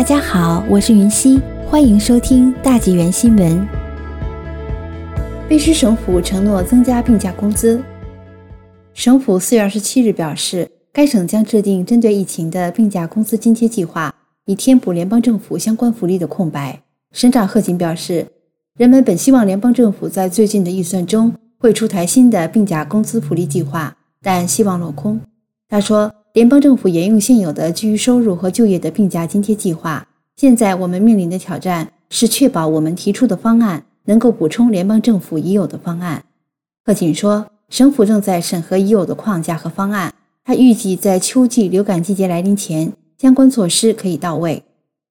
大家好，我是云溪，欢迎收听大纪元新闻。卑诗省府承诺增加病假工资。省府四月二十七日表示，该省将制定针对疫情的病假工资津贴计划，以填补联邦政府相关福利的空白。省长贺锦表示，人们本希望联邦政府在最近的预算中会出台新的病假工资福利计划，但希望落空。他说。联邦政府沿用现有的基于收入和就业的病假津贴计划。现在我们面临的挑战是确保我们提出的方案能够补充联邦政府已有的方案。贺锦说，省府正在审核已有的框架和方案。他预计在秋季流感季节来临前，相关措施可以到位。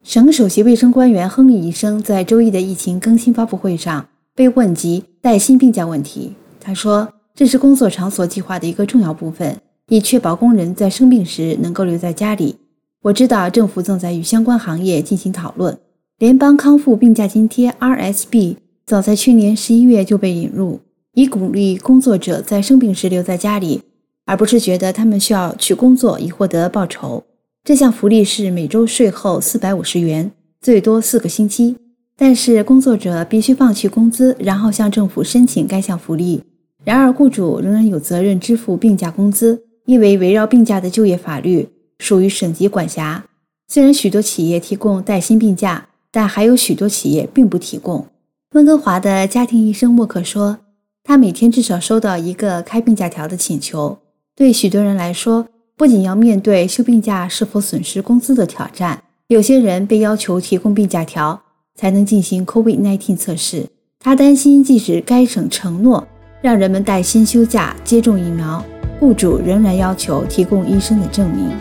省首席卫生官员亨利医生在周一的疫情更新发布会上被问及带薪病假问题，他说：“这是工作场所计划的一个重要部分。”以确保工人在生病时能够留在家里。我知道政府正在与相关行业进行讨论。联邦康复病假津贴 （RSB） 早在去年十一月就被引入，以鼓励工作者在生病时留在家里，而不是觉得他们需要去工作以获得报酬。这项福利是每周税后四百五十元，最多四个星期。但是工作者必须放弃工资，然后向政府申请该项福利。然而，雇主仍然有责任支付病假工资。因为围绕病假的就业法律属于省级管辖，虽然许多企业提供带薪病假，但还有许多企业并不提供。温哥华的家庭医生沃克说：“他每天至少收到一个开病假条的请求。对许多人来说，不仅要面对休病假是否损失工资的挑战，有些人被要求提供病假条才能进行 COVID-19 测试。他担心，即使该省承诺让人们带薪休假、接种疫苗。”雇主仍然要求提供医生的证明。